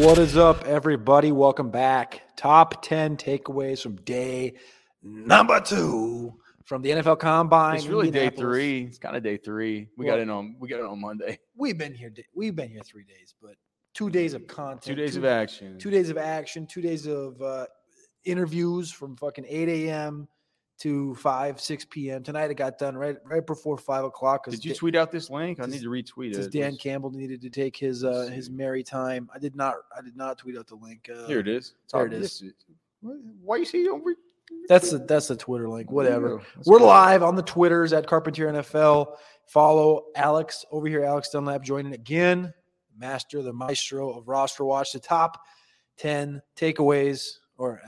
What is up, everybody? Welcome back. Top 10 takeaways from day number two from the NFL Combine. It's really day three. It's kind of day three. We Well- got in on we got it on Monday. We've been here. We've been here three days, but two days of content. Two days of action. Two days of action. Two days of uh, interviews from fucking 8 a.m. to 5, 6 p.m. Tonight it got done right right before 5 o'clock. Did you Da- tweet out this link? I need to retweet it. Dan Campbell needed to take his uh, his merry time. I did not. I did not tweet out the link. Uh, Here it is. there it is. Why you see over? That's the that's the Twitter link. Whatever. Yeah, We're cool. live on the Twitters at Carpentier NFL. Follow Alex over here, Alex Dunlap, joining again, master, the maestro of roster watch. The top ten takeaways or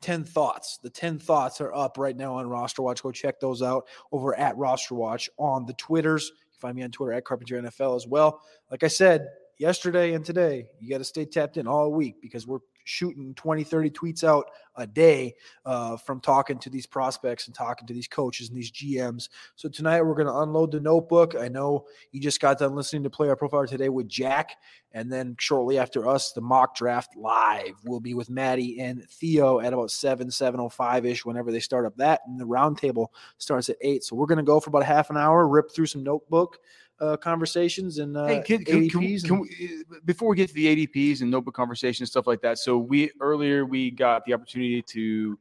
uh, ten thoughts. The ten thoughts are up right now on roster watch. Go check those out over at roster watch on the Twitters. You can find me on Twitter at Carpentier NFL as well. Like I said yesterday and today, you got to stay tapped in all week because we're shooting 20, 30 tweets out a day uh, from talking to these prospects and talking to these coaches and these GMs. So tonight we're going to unload the notebook. I know you just got done listening to PlayerProfiler today with Jack, and then shortly after us, the mock draft live will be with Maddie and Theo at about seven, seven oh five ish. Whenever they start up that, and the roundtable starts at eight. So we're going to go for about half an hour, rip through some notebook. Uh, conversations and uh, Hey, can, can, can, we- ADPs can we, before we get to the ADPs and notebook conversations stuff like that? So we earlier we got the opportunity to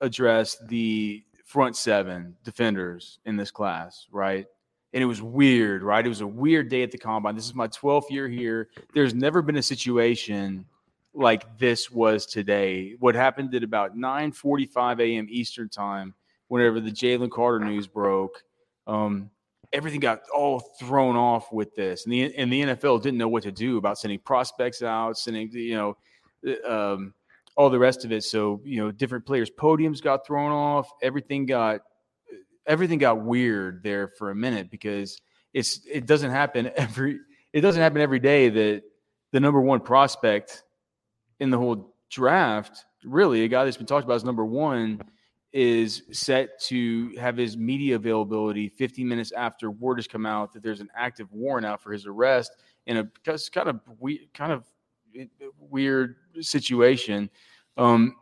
address the front seven defenders in this class, right? And it was weird, right? It was a weird day at the combine. This is my 12th year here. There's never been a situation like this was today. What happened at about 9:45 a.m. Eastern time, whenever the Jalen Carter news broke, um, everything got all thrown off with this, and the and the NFL didn't know what to do about sending prospects out, sending you know, uh, um, all the rest of it. So you know, different players' podiums got thrown off. Everything got everything got weird there for a minute because it's it doesn't happen every it doesn't happen every day that the number one prospect in the whole draft, really a guy that's been talked about as number one, is set to have his media availability 15 minutes after word has come out that there's an active warrant out for his arrest in a kind of we kind of weird situation. Um,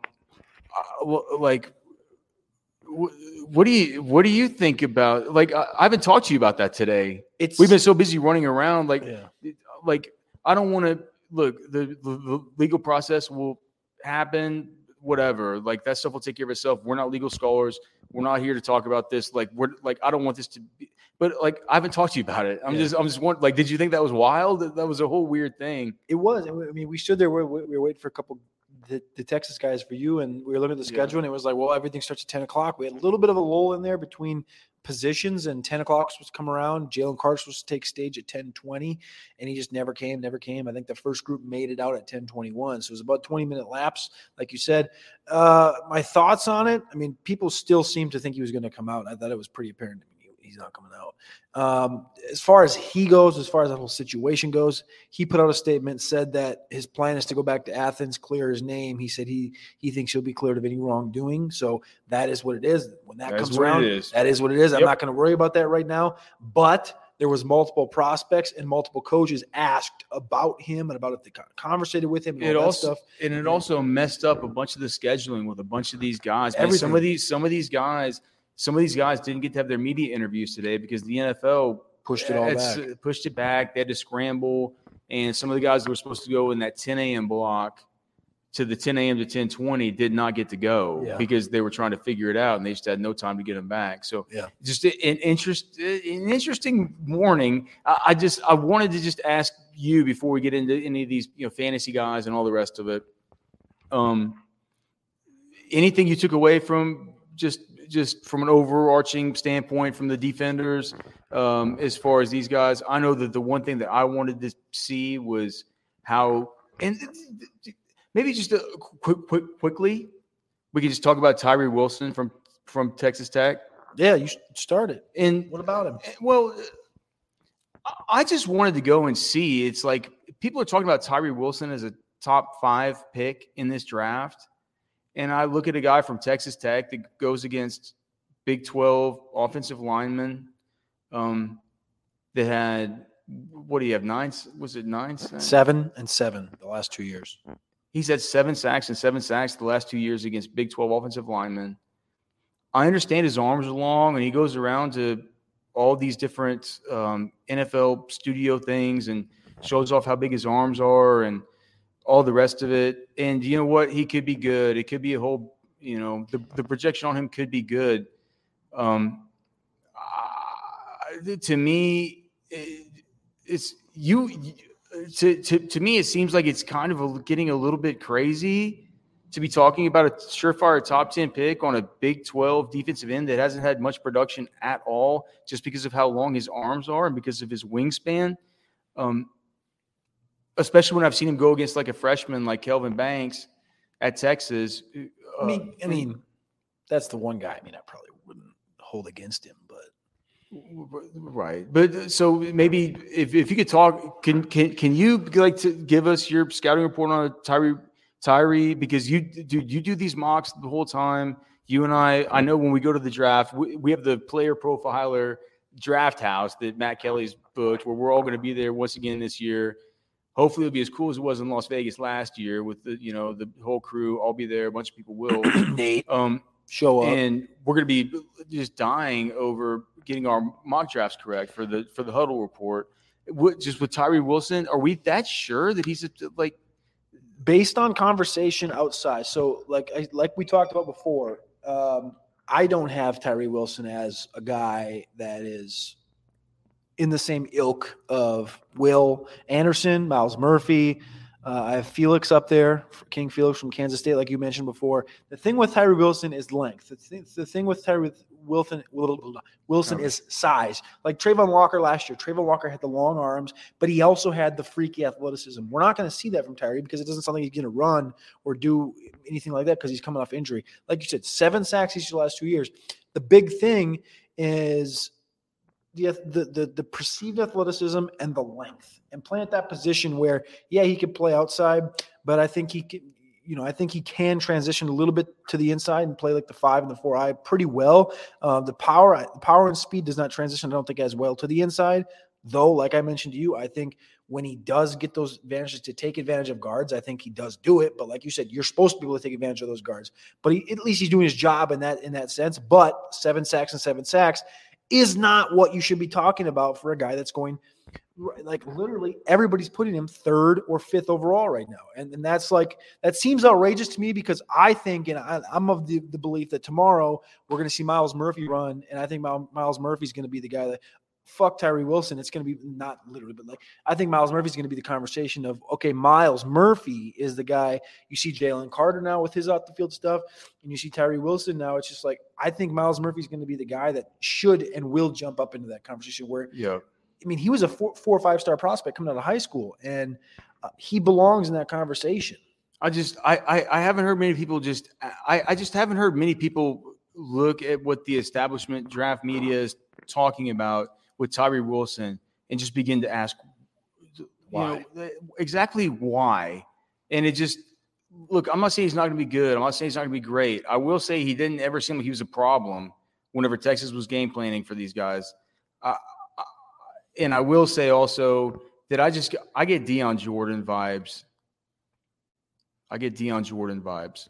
uh, like, what do you what do you think about? Like, I, I haven't talked to you about that today. it's We've been so busy running around, like, yeah. like I don't want to look. The, the, the legal process will happen. Whatever, like that stuff will take care of itself. We're not legal scholars. We're not here to talk about this. Like we're like I don't want this to be. But like I haven't talked to you about it. I'm Yeah. just I'm just wondering. Like, did you think that was wild? That, that was a whole weird thing. It was. I mean, we stood there. We we we were waiting for a couple, the, the Texas guys for you, and we were looking at the Yeah. schedule, and it was like, well, everything starts at ten o'clock. We had a little bit of a lull in there between positions, and ten o'clock was to come around. Jalen Carter was to take stage at ten twenty, and he just never came, never came. I think the first group made it out at ten twenty one, so it was about twenty minute lapse, like you said. Uh, my thoughts on it. I mean, people still seem to think he was going to come out. I thought it was pretty apparent to me he's not coming out. Um, as far as he goes, as far as that whole situation goes, he put out a statement, said that his plan is to go back to Athens, clear his name. He said he he thinks he'll be cleared of any wrongdoing. So that is what it is. When that, That comes around, is. that is what it is. I'm not going to worry about that right now. But there was multiple prospects and multiple coaches asked about him and about if they conversated with him and it all also stuff. and it also messed up a bunch of the scheduling with a bunch of these guys. Man, some of these some of these guys some of these guys didn't get to have their media interviews today because the NFL Pushed it all back. pushed it back. They had to scramble, and some of the guys that were supposed to go in that 10 a.m. block to the 10 a.m. to 10:20 did not get to go Yeah. because they were trying to figure it out and they just had no time to get them back. So Yeah. just an interest, an interesting morning. I, I just I wanted to just ask you before we get into any of these you know fantasy guys and all the rest of it. Um, anything you took away from just just from an overarching standpoint from the defenders um, as far as these guys? I know that the one thing that I wanted to see was how and maybe just a quick, quick quickly we could just talk about Tyree Wilson from from Texas Tech. Yeah, you started. And What about him? well, I- I just wanted to go and see. It's like people are talking about Tyree Wilson as a top five pick in this draft. And I look at a guy from Texas Tech that goes against Big 12 offensive linemen um, that had, what do you have, nine? Was it nine? sacks? Seven and seven the last two years. He's had seven sacks and seven sacks the last two years against Big 12 offensive linemen. I understand his arms are long and he goes around to all these different um, NFL studio things and shows off how big his arms are and all the rest of it. And you know what? He could be good. It could be a whole, you know, the, the projection on him could be good. Um, uh, to me, it, it's you to, to to me it seems like it's kind of a, getting a little bit crazy to be talking about a surefire top 10 pick on a big 12 defensive end that hasn't had much production at all just because of how long his arms are and because of his wingspan um, especially when i've seen him go against like a freshman like kelvin banks at texas uh, I mean, I mean, that's the one guy. I mean, I probably wouldn't hold against him, but Right, but uh, so maybe if, if you could talk, can can can you like to give us your scouting report on Tyree Tyree because you do you do these mocks the whole time. You and I, I know when we go to the draft, we, we have the player profiler draft house that Matt Kelly's booked, where we're all going to be there once again this year. Hopefully, it'll be as cool as it was in Las Vegas last year with the you know the whole crew. I'll be there. A bunch of people will. Um, show up. and we're going to be just dying over getting our mock drafts correct for the for the huddle report. What, just with Tyree Wilson, are we that sure that he's a, like? based on conversation outside. So, like I, like we talked about before, um, I don't have Tyree Wilson as a guy that is in the same ilk of Will Anderson, Myles Murphy. Uh, I have Felix up there, King Felix from Kansas State, like you mentioned before. The thing with Tyree Wilson is length. The thing, the thing with Tyree Wilson, Wilson is size. Like Travon Walker last year. Travon Walker had the long arms, but he also had the freaky athleticism. We're not going to see that from Tyree because it doesn't sound like he's going to run or do anything like that because he's coming off injury. Like you said, seven sacks each of the last two years. The big thing is the, the the perceived athleticism and the length, and playing at that position where yeah he could play outside, but I think he can. You know, I think he can transition a little bit to the inside and play like the five and the four eye pretty well. Uh, the power, the power and speed does not transition. I don't think as well to the inside, though. Like I mentioned to you, I think when he does get those advantages to take advantage of guards, I think he does do it. But like you said, you're supposed to be able to take advantage of those guards. But he, at least he's doing his job in that in that sense. But seven sacks and seven sacks is not what you should be talking about for a guy that's going like literally everybody's putting him third or fifth overall right now. And, and that's like that seems outrageous to me because I think and I, I'm of the, the belief that tomorrow we're going to see Myles Murphy run, and I think Myles Murphy's going to be the guy that fuck Tyree Wilson. It's going to be not literally, but like I think Myles Murphy is going to be the conversation of okay, Myles Murphy is the guy. You see Jalen Carter now with his off the field stuff, and you see Tyree Wilson now. It's just like I think Myles Murphy is going to be the guy that should and will jump up into that conversation. Where yeah, I mean, he was a four, four or five star prospect coming out of high school, and uh, he belongs in that conversation. I just I, I I haven't heard many people just I I just haven't heard many people look at what the establishment draft media is talking about with Tyree Wilson and just begin to ask Why? you know, exactly why. And it just look, I'm not saying he's not going to be good. I'm not saying he's not going to be great. I will say he didn't ever seem like he was a problem whenever Texas was game planning for these guys. Uh, and I will say also that I just I get Dion Jordan vibes. I get Dion Jordan vibes.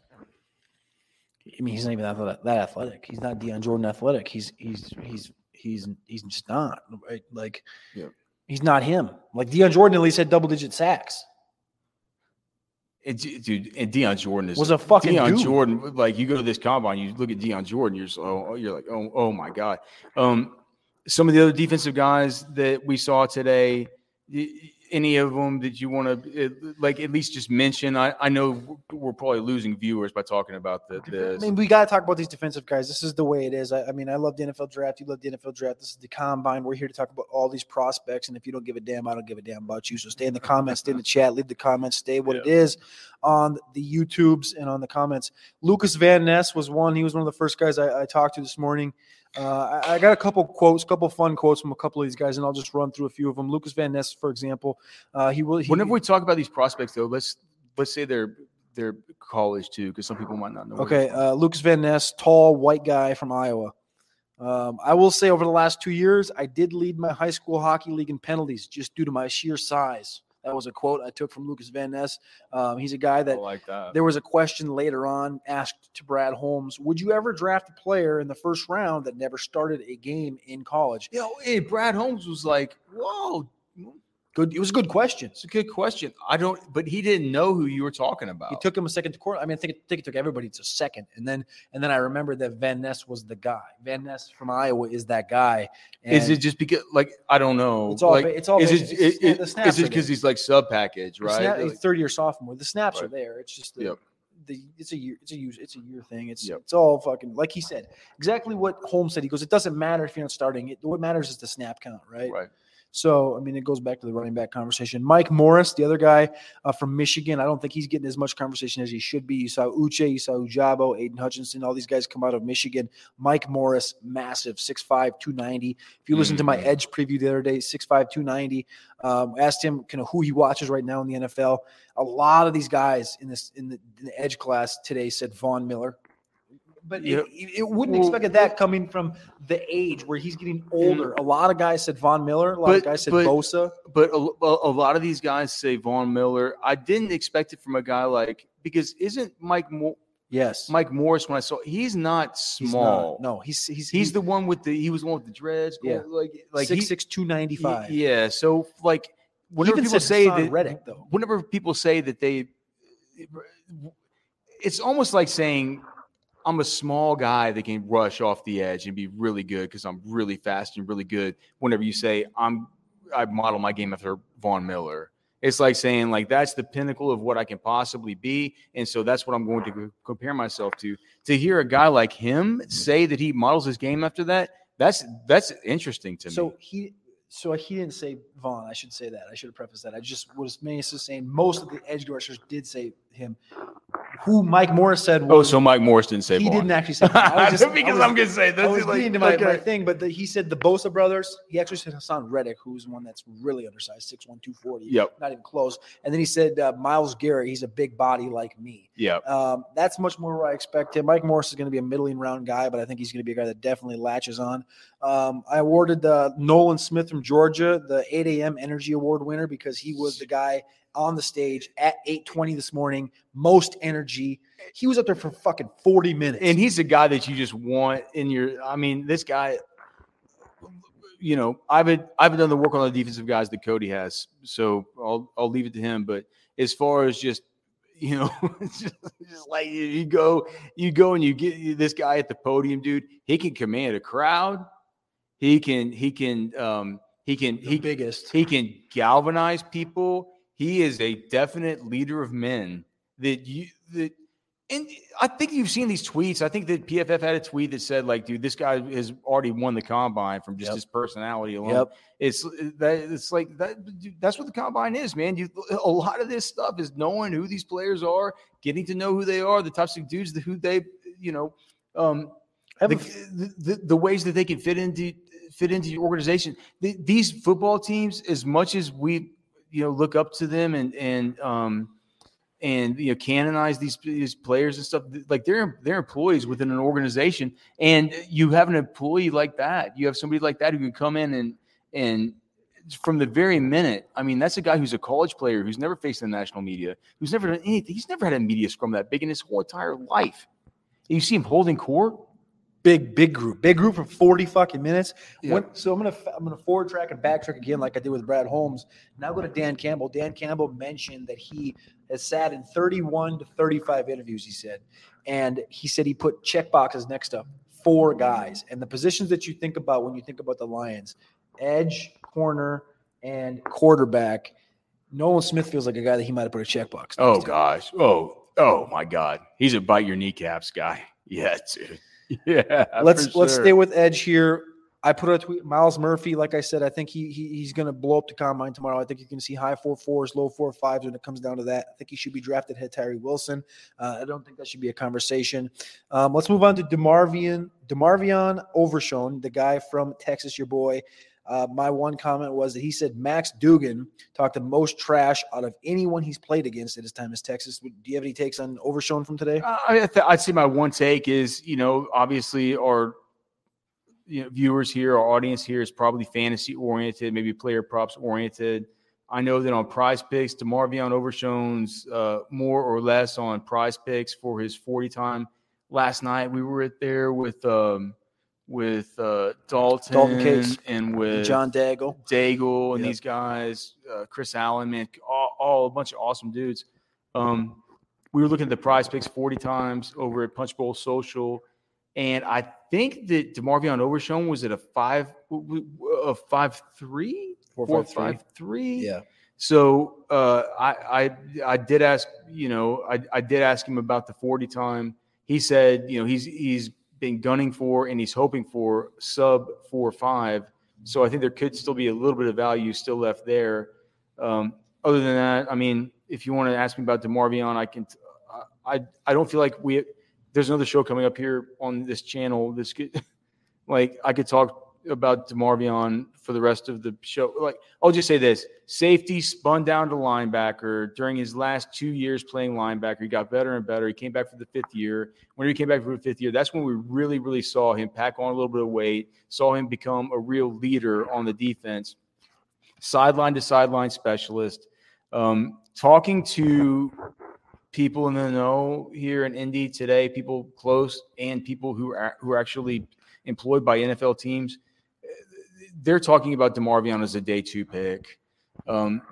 I mean, he's not even that, that athletic. He's not Dion Jordan athletic. He's he's he's he's he's just not right? like. Yeah. He's not him. Like Dion Jordan at least had double digit sacks. And, dude, and Dion Jordan is Was a fucking Dion dude. Jordan. Like you go to this combine, you look at Dion Jordan, you're just, oh, you're like, oh, oh my god. Um, some of the other defensive guys that we saw today, any of them that you want to eh, like at least just mention? I, I know we're probably losing viewers by talking about the, I this. mean, we got to talk about these defensive guys. This is the way it is. I, I mean, I love the NFL draft. You love the NFL draft. This is the combine. We're here to talk about all these prospects. And if you don't give a damn, I don't give a damn about you. So stay in the comments, stay in the chat, leave the comments, stay what it is on the YouTubes and on the comments. Lucas Van Ness was one. He was one of the first guys I, I talked to this morning. Uh, I, I got a couple quotes, a couple fun quotes from a couple of these guys, and I'll just run through a few of them. Lucas Van Ness, for example, uh, he will. He, Whenever we talk about these prospects, though, let's let's say they're they're college too, because some people might not know. Okay, uh, Lucas Van Ness, tall white guy from Iowa. Um, I will say over the last two years, I did lead my high school hockey league in penalties just due to my sheer size. That was a quote I took from Lucas Van Ness. Um, he's a guy that like that. there was a question later on asked to Brad Holmes Would you ever draft a player in the first round that never started a game in college? Yo, hey, Brad Holmes was like, "Whoa, Good. It was a good question. it's a good question." I don't, but he didn't know who you were talking about. He took him a second to court. I mean, I think, it, think it took everybody to a second, and then and then I remember that Van Ness was the guy. Van Ness from Iowa is that guy. Is it just because, like, I don't know? It's all like, it's all is it, it's- it- the it- snaps is it because he's like sub package, right? snap- Like- third year sophomore. The snaps are there. It's just the, Yep. the it's a year it's a year it's a year thing. It's Yep. it's all fucking like he said exactly what Holmes said. He goes, it doesn't matter if you're not starting. It what matters is the snap count, right? right. So, I mean, it goes back to the running back conversation. Mike Morris, the other guy uh, from Michigan, I don't think he's getting as much conversation as he should be. You saw Uche, you saw Ojabo, Aidan Hutchinson, all these guys come out of Michigan. Mike Morris, massive, 6'5, 290. If you listen to my Mhm. Edge preview the other day, 6'5, 290, um, asked him kind of who he watches right now in the NFL. A lot of these guys in this in the, in the Edge class today said Von Miller. But Yeah. it, it, it wouldn't Well, expect that coming from the age where he's getting older. A lot of guys said Von Miller. A lot of guys said but- Bosa. But a, a, a lot of these guys say Von Miller. I didn't expect it from a guy like because isn't Mike Mo- Yes, Mike Morris when I saw he's not He's small. not. No, he's he's He's the one with the he was the one with the dreads. Yeah. like like six he- six two ninety five. Yeah. So like whenever people say Haason that Reddick, though. whenever people say that they it's almost like saying I'm a small guy that can rush off the edge and be really good because I'm really fast and really good. Whenever you say I'm I model my game after Von Miller. It's like saying like that's the pinnacle of what I can possibly be, and so that's what I'm going to compare myself to. To hear a guy like him say that he models his game after that, that's that's interesting to me. So he so he didn't say Von. I should say that. I should have prefaced that. I just was mainly saying most of the edge rushers did say him. Who Mike Morris said oh, so Mike Morris didn't say he Von. didn't actually say. I was just, because I I'm gonna say I this was is like, my, okay. my thing, but the, he said the Bosa brothers. He actually said Haason Reddick, who's one that's really undersized, 6'1", 240. Yep. not even close. And then he said uh, Myles Garrett. He's a big body like me. Yeah. Um, that's much more where I expect him. Mike Morris is going to be a middling round guy, but I think he's going to be a guy that definitely latches on. Um, I awarded uh, Nolan Smith from Georgia the 8 a.m. Energy Award winner because he was the guy on the stage at 8:20 this morning, most energy. He was up there for fucking 40 minutes. And he's a guy that you just want in your. I mean, this guy. You know, I've I've done the work on the defensive guys that Cody has, so I'll I'll leave it to him. But as far as just you know, just, just like you- you go, you go and you get this guy at the podium, dude. He can command a crowd. He can he can um he can the he biggest. he can galvanize people. He is a definite leader of men that you that and I think you've seen these tweets. I think that PFF had a tweet that said, like, dude, this guy has already won the combine from just Yep. his personality alone. Yep. It's that it's like that that's what the combine is, man. You a lot of this stuff is knowing who these players are, getting to know who they are, the types of dudes that who they, you know, um the, the, the, the ways that they can fit into fit into your organization. The, these football teams, as much as we you know look up to them and and um and you know canonize these these players and stuff, like they're they're employees within an organization, and you have an employee like that. You have somebody like that who can come in and and from the very minute. I mean, that's a guy who's a college player who's never faced the national media, who's never done anything. He's never had a media scrum that big in his whole entire life. And you see him holding court. Big, big group, big group for 40 fucking minutes. Yeah. So I'm gonna I'm gonna forward track and backtrack again, like I did with Brad Holmes. Now go to Dan Campbell. Dan Campbell mentioned that he has sat in 31 to 35 interviews. He said, and he said he put check boxes next to four guys. And the positions that you think about when you think about the Lions, edge, corner, and quarterback. Nolan Smith feels like a guy that he might have put a checkbox. Oh to. gosh. Oh, oh my God. He's a bite your kneecaps guy. Yeah, dude. Yeah. let's let's sure. stay with Edge here. I put a tweet. Myles Murphy, like I said, I think he, he he's going to blow up the combine tomorrow. I think you're going to see high four fours, low four fives when it comes down to that. I think he should be drafted ahead Tyree Wilson. Uh, I don't think that should be a conversation. Um, let's move on to Demarvian Demarvion Overshown, the guy from Texas, your boy. Uh, my one comment was that he said Max Duggan talked the most trash out of anyone he's played against at his time as Texas. Do you have any takes on Overshown from today? Uh, I, th- I'd say my one take is, you know, obviously our you know, viewers here, our audience here is probably fantasy oriented, maybe player props oriented. I know that on PrizePicks, Demarvion Overshown's uh, more or less on PrizePicks for his 40 time. Last night we were there with um, with uh, Dalton, Dalton Kates. and with John Daigle. Daigle and Yep. these guys, uh, Chris Allen, man, all, all a bunch of awesome dudes. Um, we were looking at the prize picks 40 times over at Punch Bowl Social. And I think that DeMarvion Overshown was at a five, a five three, Four, four five, three. five three. Yeah. So uh, I, I I did ask, you know, I, I did ask him about the 40 time. He said, you know, he's he's been gunning for and he's hoping for sub four five. So I think there could still be a little bit of value still left there. Um, other than that, I mean, if you want to ask me about Demarvion, I can. I I don't feel like we. There's another show coming up here on this channel. This could, like I could talk about Demarvion for the rest of the show. Like I'll just say this: safety spun down to linebacker during his last two years playing linebacker. He got better and better. He came back for the fifth year. When he came back for the fifth year, that's when we really, really saw him pack on a little bit of weight. Saw him become a real leader on the defense. Sideline to sideline specialist. Um, talking to people in the know here in Indy today, people close and people who are who are actually employed by NFL teams, they're talking about Demarvion as a day two pick. Um,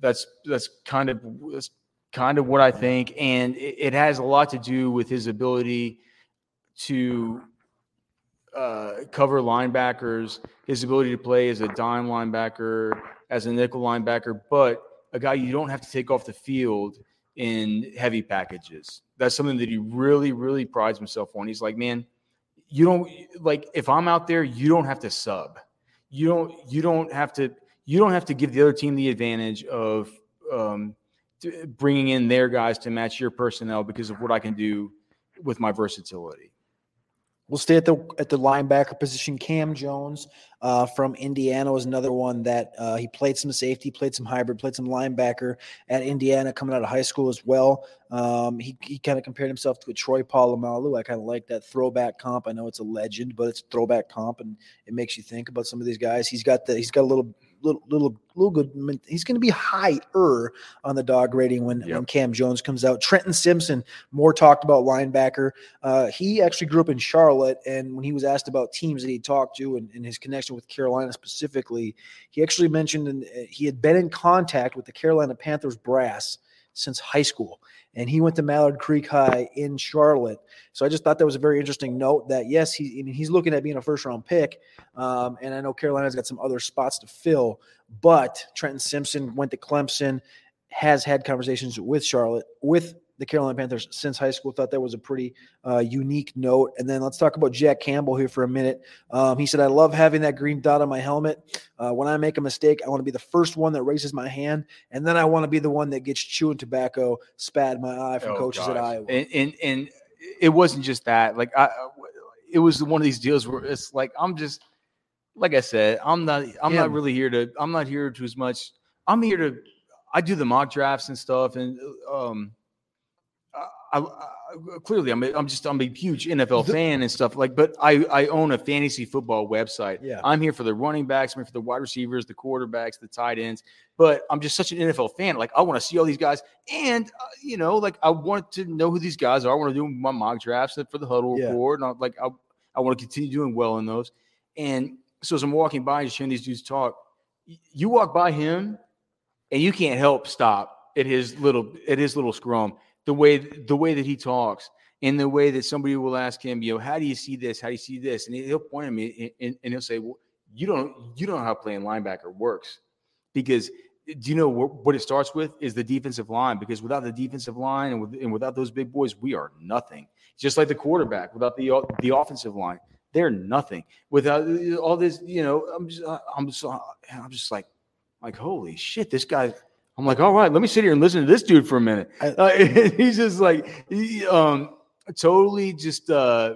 that's that's kind of that's kind of what I think, and it, it has a lot to do with his ability to uh, cover linebackers, his ability to play as a dime linebacker, as a nickel linebacker, but a guy you don't have to take off the field in heavy packages. That's something that he really, really prides himself on. He's like, man, you don't like if I'm out there, you don't have to sub. You don't. You don't have to. You don't have to give the other team the advantage of um, bringing in their guys to match your personnel because of what I can do with my versatility. We'll stay at the at the linebacker position. Cam Jones uh, from Indiana was another one that uh, he played some safety, played some hybrid, played some linebacker at Indiana coming out of high school as well. Um, he he kind of compared himself to a Troy Polamalu. I kind of like that throwback comp. I know it's a legend, but it's a throwback comp, and it makes you think about some of these guys. He's got the he's got a little little little little good. He's going to be higher on the dog rating when, Yep. when Cam Jones comes out. Trenton Simpson, more talked about linebacker. Uh, he actually grew up in Charlotte, and when he was asked about teams that he talked to and, and his connection with Carolina specifically, he actually mentioned he had been in contact with the Carolina Panthers brass since high school, and he went to Mallard Creek High in Charlotte. So I just thought that was a very interesting note. That yes, he I mean, he's looking at being a first round pick, um, and I know Carolina's got some other spots to fill, but Trenton Simpson went to Clemson, has had conversations with Charlotte with the Carolina Panthers since high school. Thought that was a pretty uh, unique note. And then let's talk about Jack Campbell here for a minute. Um, he said, I love having that green dot on my helmet. Uh, when I make a mistake, I want to be the first one that raises my hand. And then I want to be the one that gets chewing tobacco spat in my eye from Oh, coaches at. Iowa. And, and and it wasn't just that. Like I, it was one of these deals where it's like I'm just, like I said, I'm not. I'm Yeah. not really here to. I'm not here to as much. I'm here to. I do the mock drafts and stuff, and um, I- I, clearly I'm a, I'm just I'm a huge NFL fan and stuff like. But I I own a fantasy football website. Yeah. I'm here for the running backs. I'm here for the wide receivers, the quarterbacks, the tight ends. But I'm just such an NFL fan. Like I want to see all these guys, and uh, you know, like I want to know who these guys are. I want to do my mock drafts for the huddle Yeah. report, and I, like I I want to continue doing well in those. And so as I'm walking by and just hearing these dudes talk, you walk by him, and you can't help stop at his little at his little scrum. The way the way that he talks, and the way that somebody will ask him, you know, how do you see this? How do you see this? And he'll point at me and, and he'll say, well, you don't you don't know how playing linebacker works because do you know what, what it starts with is the defensive line because without the defensive line and, with, and without those big boys we are nothing just like the quarterback without the the offensive line they're nothing without all this you know i'm just i'm just i'm just like like holy shit this guy i'm like all right let me sit here and listen to this dude for a minute I- uh, he's just like he, um totally just uh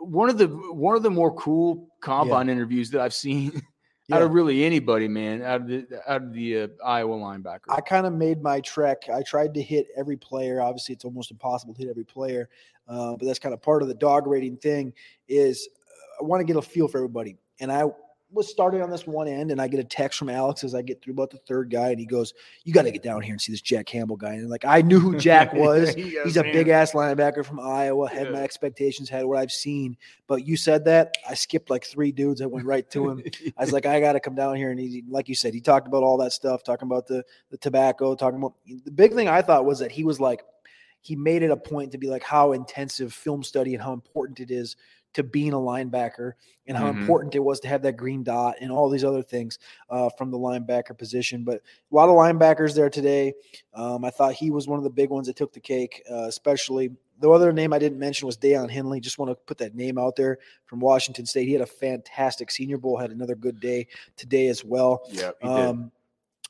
one of the one of the more cool combine interviews that i've seen out of really anybody, man, out of the out of the uh, Iowa linebacker. I kind of made my trek. I tried to hit every player. Obviously, it's almost impossible to hit every player, uh, but that's kind of part of the dog rating thing. Is uh, I want to get a feel for everybody, and I was starting on this one end, and I get a text from Alex as I get through about the third guy, and he goes, "You got to get down here and see this Jack Campbell guy." And like I knew who Jack was. Yeah, He's a man. big ass linebacker from Iowa. Had Yeah. my expectations, had what I've seen. But you said that I skipped like three dudes. I went right to him. I was like, I got to come down here, and he, like you said, he talked about all that stuff, talking about the the tobacco, talking about the big thing. I thought was that he was like, he made it a point to be like how intensive film study and how important it is to being a linebacker, and how Mhm. important it was to have that green dot and all these other things uh, from the linebacker position. But a lot of linebackers there today. Um, I thought he was one of the big ones that took the cake, uh, especially. The other name I didn't mention was Daiyan Henley. Just want to put that name out there from Washington State. He had a fantastic Senior Bowl. Had another good day today as well. yeah. Um,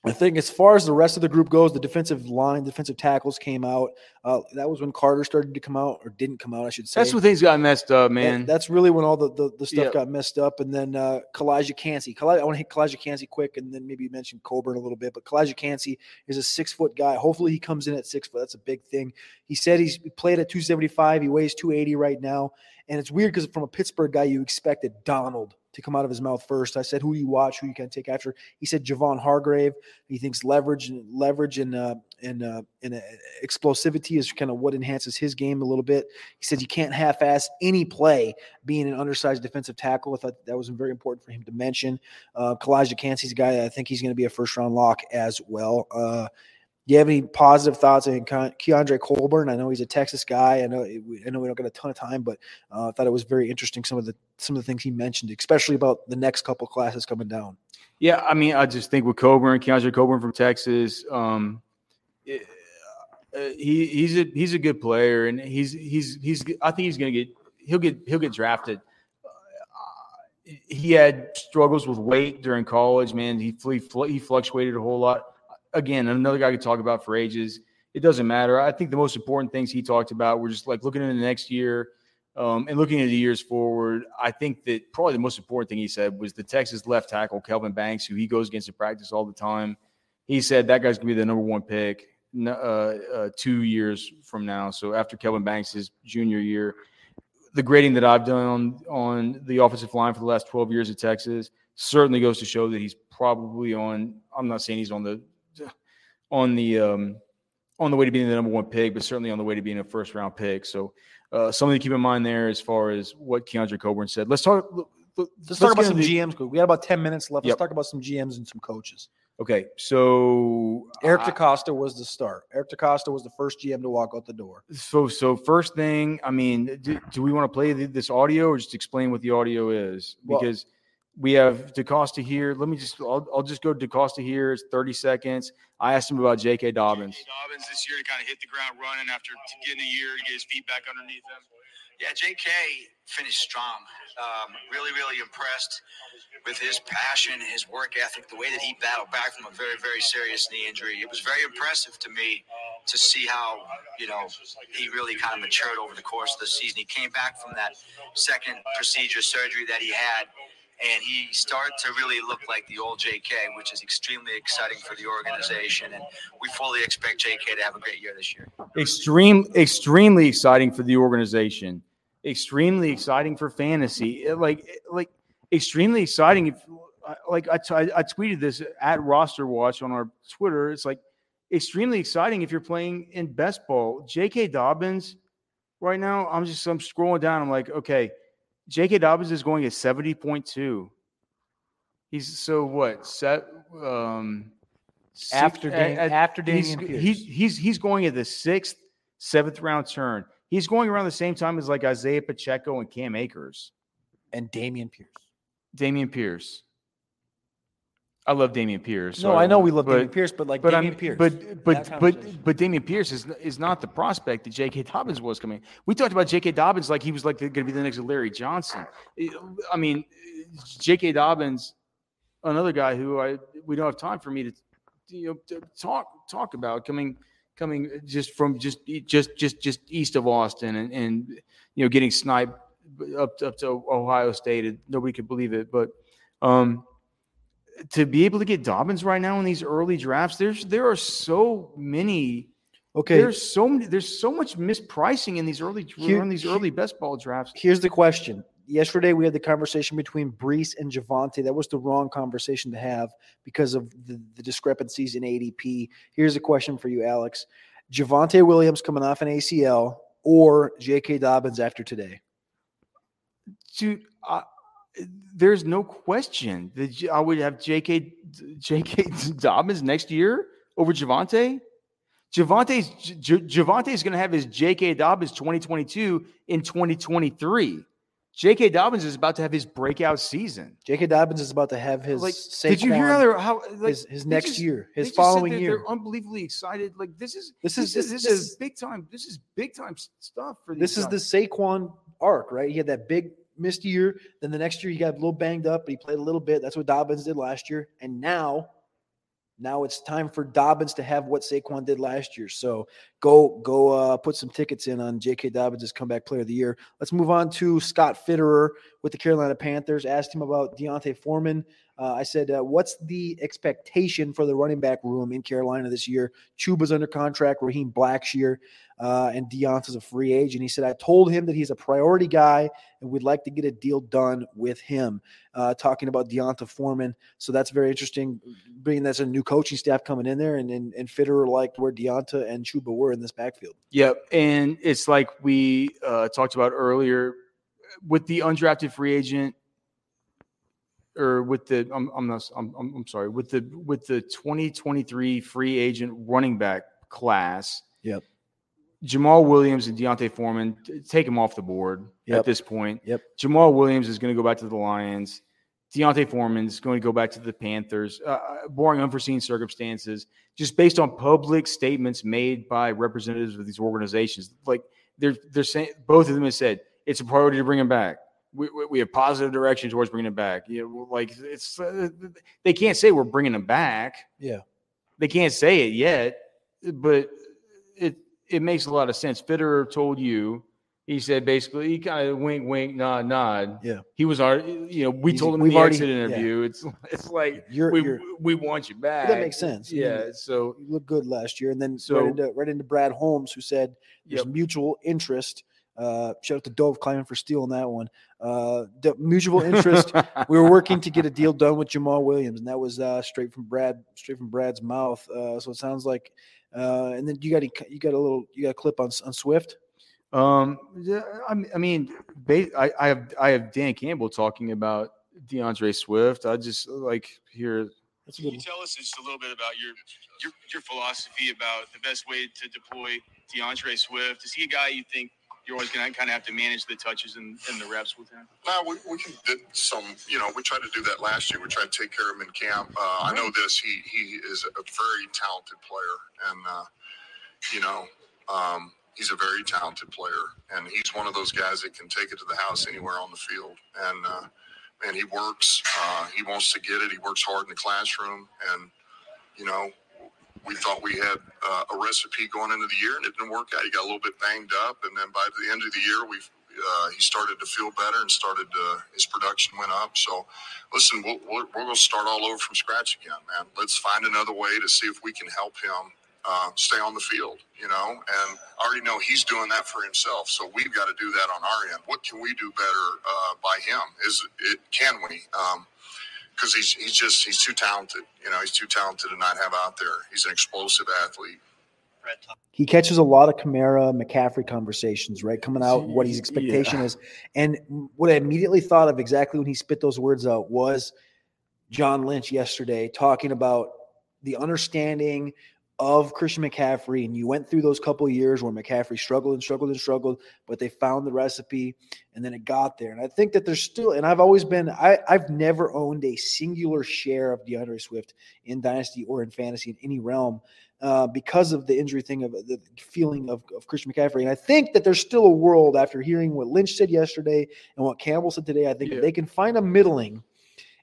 I think as far as the rest of the group goes, the defensive line, defensive tackles came out. Uh, that was when Carter started to come out, or didn't come out, I should say. That's when things got messed up, That- man. that's really when all the, the, the stuff Yep. got messed up. And then uh, Calijah Kancey. I want to hit Calijah Kancey quick and then maybe mention Coburn a little bit. But Calijah Kancey is a six foot guy. Hopefully he comes in at six foot. That's a big thing. He said he's he played at 275. He weighs 280 right now. And it's weird because from a Pittsburgh guy, you expected Donald to come out of his mouth first. I said, who you watch, who you can take after. He said Javon Hargrave. He thinks leverage and leverage and uh, and uh, and uh, explosivity is kind of what enhances his game a little bit. He said you can't half-ass any play being an undersized defensive tackle. I thought that was very important for him to mention. Uh, Calijah Kancey's a guy that I think he's going to be a first-round lock as well. Do you have any positive thoughts on Keondre Coburn? I know he's a Texas guy. I know I know we don't get a ton of time, but uh, I thought it was very interesting some of the some of the things he mentioned, especially about the next couple classes coming down. Yeah, I mean, I just think with Coburn, Keondre Coburn from Texas, um, it- uh, he he's a he's a good player, and he's he's he's. I think he's gonna get he'll get he'll get drafted. Uh, he had struggles with weight during college. Man, he he fluctuated a whole lot. Again, another guy could talk about for ages. It doesn't matter. I think the most important things he talked about were just like looking into the next year. Um, and looking at the years forward, I think that probably the most important thing he said was the Texas left tackle, Kelvin Banks, who he goes against in practice all the time. He said that guy's going to be the number one pick uh, uh, two years from now. So after Kelvin Banks' junior year, the grading that I've done on, on the offensive line for the last 12 years at Texas certainly goes to show that he's probably on, I'm not saying he's on the, on the, um, on the way to being the number one pick, but certainly on the way to being a first round pick. So uh, something to keep in mind there as far as what Keondre Coburn said. Let's talk. Let's, Let's, talk about some the- GMs. We got about ten minutes left. Let's talk about some GMs and some coaches. Okay, so Eric DeCosta was the start. Eric DeCosta was the first GM to walk out the door. So, so first thing, I mean, do, do we want to play th- this audio or just explain what the audio is? Well- Because we have DeCosta here. Let me just, I'll, I'll just go to DeCosta here. It's 30 seconds. I asked him about J.K. Dobbins. J.K. Dobbins this year to kind of hit the ground running after getting a year to get his feet back underneath him. Yeah, J.K. finished strong. Um, really, really impressed with his passion, his work ethic, the way that he battled back from a very, very serious knee injury. It was very impressive to me to see how, you know, he really kind of matured over the course of the season. He came back from that second procedure surgery that he had, and he started to really look like the old JK, which is extremely exciting for the organization. And we fully expect JK to have a great year this year. Extreme, extremely exciting for the organization. Extremely exciting for fantasy. Like, like extremely exciting. If, like I, t- I tweeted this at Roster Watch on our Twitter. It's like extremely exciting if you're playing in best ball. J.K. Dobbins, right now, I'm just I'm scrolling down. I'm like, okay, J.K. Dobbins is going at seventy point two. He's so what? Set um After Dan- after he's, Dameon Pierce. he's he's he's going at the sixth, seventh round turn. He's going around the same time as like Isaiah Pacheco and Cam Akers, and Dameon Pierce. Dameon Pierce. I love Dameon Pierce. No, so I know we love but- Dameon Pierce, but like but Dameon I'm, Pierce. but but but but Dameon Pierce is is not the prospect that J.K. Dobbins was coming. We talked about J.K. Dobbins like he was like going to be the next Larry Johnson. I mean, J.K. Dobbins, another guy who I we don't have time for me to you know to talk talk about coming coming just from just just just just east of Austin and and you know getting sniped up up to Ohio State. and Nobody could believe it, but um to be able to get Dobbins right now in these early drafts, there's there are so many. okay, There's so many. There's so much mispricing in these early Here- in these early best ball drafts. here's the question. Yesterday we had the conversation between Breece and Javonte. That was the wrong conversation to have because of the, the discrepancies in ADP. Here's a question for you, Alex. Javonte Williams coming off an ACL or J.K. Dobbins after today? Dude, I, there's no question that I would have J.K. J.K. Dobbins next year over Javonte. Javonte's Javonte's going to have his J.K. Dobbins 2022 in 2023. J.K. Dobbins is about to have his breakout season. J.K. Dobbins is about to have his like, did you hear how they're how like his, his next just- year, his following year? They're unbelievably excited. Like this is This is is this, this, this is is big time. This is big time stuff for this is the Saquon arc, right? He had that big missed a year. Then the next year he got a little banged up, but he played a little bit. That's what Dobbins did last year. And now, now it's time for Dobbins to have what Saquon did last year. So go go uh, put some tickets in on J.K. Dobbins' comeback player of the year. Let's move on to Scott Fitterer with the Carolina Panthers. Asked him about D'Onta Foreman. Uh, I said, uh, "What's the expectation for the running back room in Carolina this year?" Chuba's under contract, Raheem Blackshear, uh, and D'Onta's a free agent. He said, "I told him that he's a priority guy, and we'd like to get a deal done with him." Uh, talking about D'Onta Foreman, so that's very interesting. Being that's a new coaching staff coming in there, and and, and Fitterer liked where D'Onta and Chuba were in this backfield. Yep, and it's like we uh, talked about earlier with the undrafted free agent, or with the I'm I'm not I'm I'm, sorry with the with the 2023 free agent running back class. Yep. Jamaal Williams and D'Onta Foreman take him off the board Yep. at this point. Yep. Jamaal Williams is going to go back to the Lions. D'Onta Foreman is going to go back to the Panthers, uh, uh, barring unforeseen circumstances, just based on public statements made by representatives of these organizations. Like they're they're saying, both of them have said it's a priority to bring him back. We, we, have positive direction towards bringing him back. You know, like it's uh, they can't say we're bringing him back. Yeah. They can't say it yet, but it it makes a lot of sense. Fitterer told you. He said basically he kind of wink, wink, nod, nod. Yeah. He was our, you know, we He's- told him we've the already- exit yeah. interview. It's it's like You're, we you're we want you back. that makes sense. Yeah. So you looked good last year, and then So- right into right into Brad Holmes, who said there's Yep. mutual interest. Uh, shout out to Dov Kleiman for stealing that one. Uh, the mutual interest. we were working to get a deal done with Jamaal Williams, and that was uh, straight from Brad, straight from Brad's mouth. Uh, so it sounds like. Uh, and then you got a, you got a little you got a clip on on Swift. Um, yeah, I mean, I I, I have I have Dan Campbell talking about D'Andre Swift. I just like hear. That's Can good. you tell us just a little bit about your your, your philosophy about the best way to deploy D'Andre Swift? Is he a guy you think you're always going to kind of have to manage the touches and, and the reps with him? No, we, we can did some, you know, we tried to do that last year. We tried to take care of him in camp. Uh, I know this. He he is a very talented player, and uh, you know, um, he's a very talented player, and he's one of those guys that can take it to the house anywhere on the field. And uh, man, he works. Uh, he wants to get it. He works hard in the classroom, and you know, we thought we had uh, a recipe going into the year, and it didn't work out. He got a little bit banged up, and then by the end of the year, we uh, he started to feel better and started to, his production went up. So, listen, we'll, we're, we're going to start all over from scratch again, man. Let's find another way to see if we can help him uh, stay on the field, you know. And I already know he's doing that for himself, so we've got to do that on our end. What can we do better uh, by him? Is it can we? Because he's he's just he's too talented, you know. He's too talented to not have out there. He's an explosive athlete. He catches a lot of Kamara, McCaffrey conversations, right? Coming out, what his expectation Yeah. is. And what I immediately thought of exactly when he spit those words out was John Lynch yesterday talking about the understanding of Christian McCaffrey. And you went through those couple years where McCaffrey struggled and struggled and struggled, but they found the recipe and then it got there. And I think that there's still, and I've always been, I, I've never owned a singular share of D'Andre Swift in Dynasty or in fantasy in any realm uh, because of the injury thing of the feeling of, of Christian McCaffrey. And I think that there's still a world after hearing what Lynch said yesterday and what Campbell said today. I think Yeah. if they can find a middling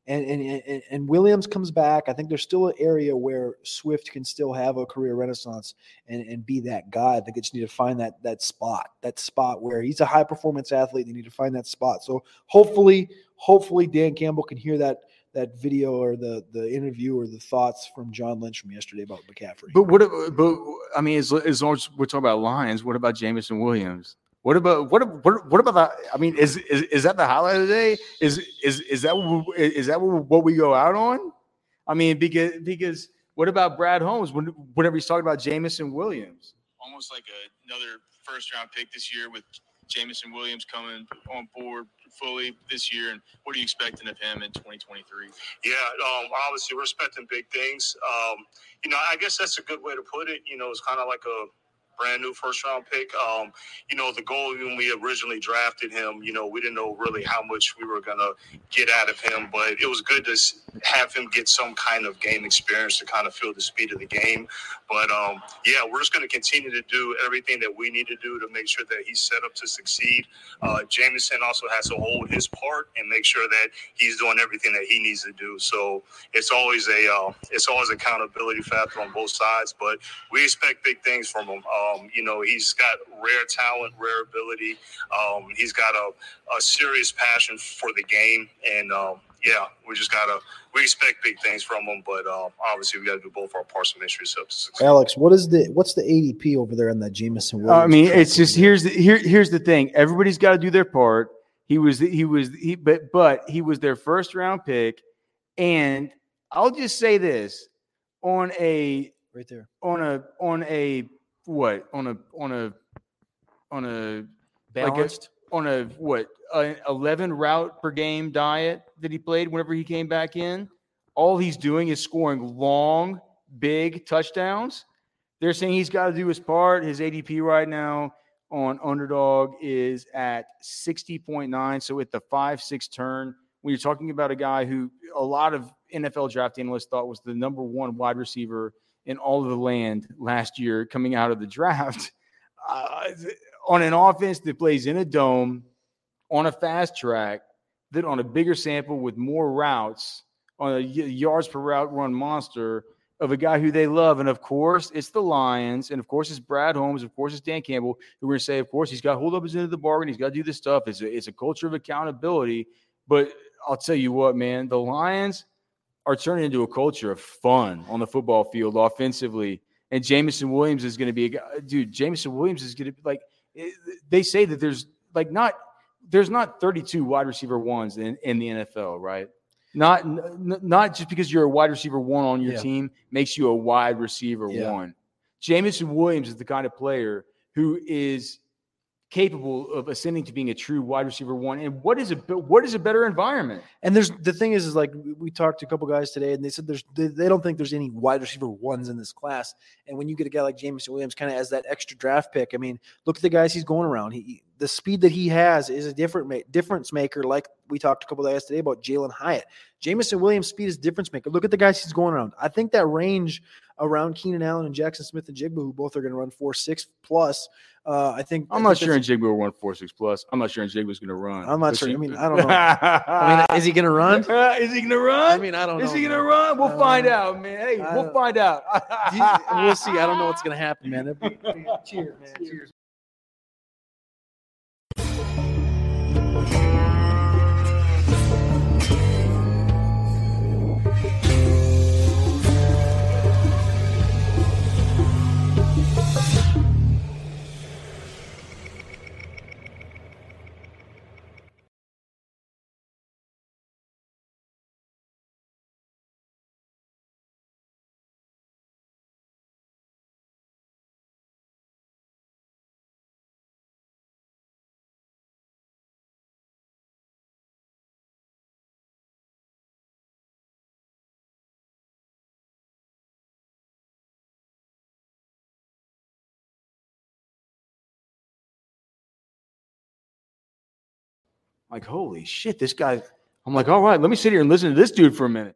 and, and, and, Williams comes back, I think there's still an area where Swift can still have a career renaissance and, and be that guy. They just need to find that that spot, that spot where he's a high performance athlete. They need to find that spot. So hopefully, hopefully Dan Campbell can hear that that video or the the interview or the thoughts from John Lynch from yesterday about McCaffrey. But what? But I mean, as, as long as we're talking about Lions, what about Jameson Williams? What about what? ab- What, what about that? I mean, is, is is that the highlight of the day? Is is is that what, we- that what what we go out on? I mean, because because what about Brad Holmes? When, whenever he's talking about Jameson Williams, almost like a, another first round pick this year with Jameson Williams coming on board fully this year. And what are you expecting of him in 2023? Yeah, um, obviously we're expecting big things. Um, you know, I guess that's a good way to put it. You know, it's kind of like a brand new first round pick. Um, you know, the goal when we originally drafted him, you know, we didn't know really how much we were gonna get out of him, but it was good to have him get some kind of game experience to kind of feel the speed of the game. But um, yeah, we're just gonna continue to do everything that we need to do to make sure that he's set up to succeed. Uh, Jameson also has to hold his part and make sure that he's doing everything that he needs to do. So it's always a uh, it's always accountability factor on both sides. But we expect big things from him. Um, you know, he's got rare talent, rare ability. Um, he's got a, a serious passion for the game, and um, yeah, we just gotta we expect big things from him. But um, obviously, we got to do both our parts to make sure to succeed. Alex, what is the what's the ADP over there on that Jameson Williams? I mean, it's just here's the here here's the thing. Everybody's got to do their part. He was he was he but but he was their first round pick, and I'll just say this on a right there. on a on a what on a on a on a Like a- Balanced. on a what an 11 route per game diet that he played whenever he came back in? All he's doing is scoring long big touchdowns. They're saying he's got to do his part. His adp right now on underdog is at 60.9 so at the 5-6 turn when you're talking about a guy who a lot of nfl draft analysts thought was the number one wide receiver in all of the land last year coming out of the draft uh, on an offense that plays in a dome on a fast track that on a bigger sample with more routes on a yards per route run monster of a guy who they love. And of course, it's the Lions. And of course, it's Brad Holmes. Of course, it's Dan Campbell, who we're going to say, of course, he's got to hold up his end of the bargain. He's got to do this stuff. It's a, it's a culture of accountability. But I'll tell you what, man, the Lions are turning into a culture of fun on the football field offensively. And Jameson Williams is going to be a guy, dude. Jameson Williams is going to be like, eh, they say that there's like not, there's not 32 wide receiver ones in, in the NFL, right? Not, n- n- not just because you're a wide receiver one on your Yeah. team makes you a wide receiver Yeah. one. Jameson Williams is the kind of player who is capable of ascending to being a true wide receiver one. And what is a what is a better environment? And there's the thing is, is like we- talked to a couple guys today, and they said there's they, they don't think there's any wide receiver ones in this class. And when you get a guy like Jameson Williams, kind of as that extra draft pick, I mean, look at the guys he's going around. He the speed that he has is a different ma- difference maker. Like we talked a couple of guys today about Jalin Hyatt. Jameson Williams' speed is difference maker. Look at the guys he's going around. I think that range around Keenan Allen and Jaxon Smith-Njigba, who both are going to run four six plus. Uh, I think I'm I not think sure that's- Jigba will run four six plus. I'm not sure Jigba's going to run. I'm not But sure. she- I mean, I don't know. I mean, is he going to run? is he going to run? I mean, I don't know. is he going to run? We'll Uh, find out, man. Hey, we'll find out. You- we'll see. I don't know what's going to happen, man. That'd be- Cheers, man. Cheers. Like, holy shit, this guy. I'm like, all right, let me sit here and listen to this dude for a minute.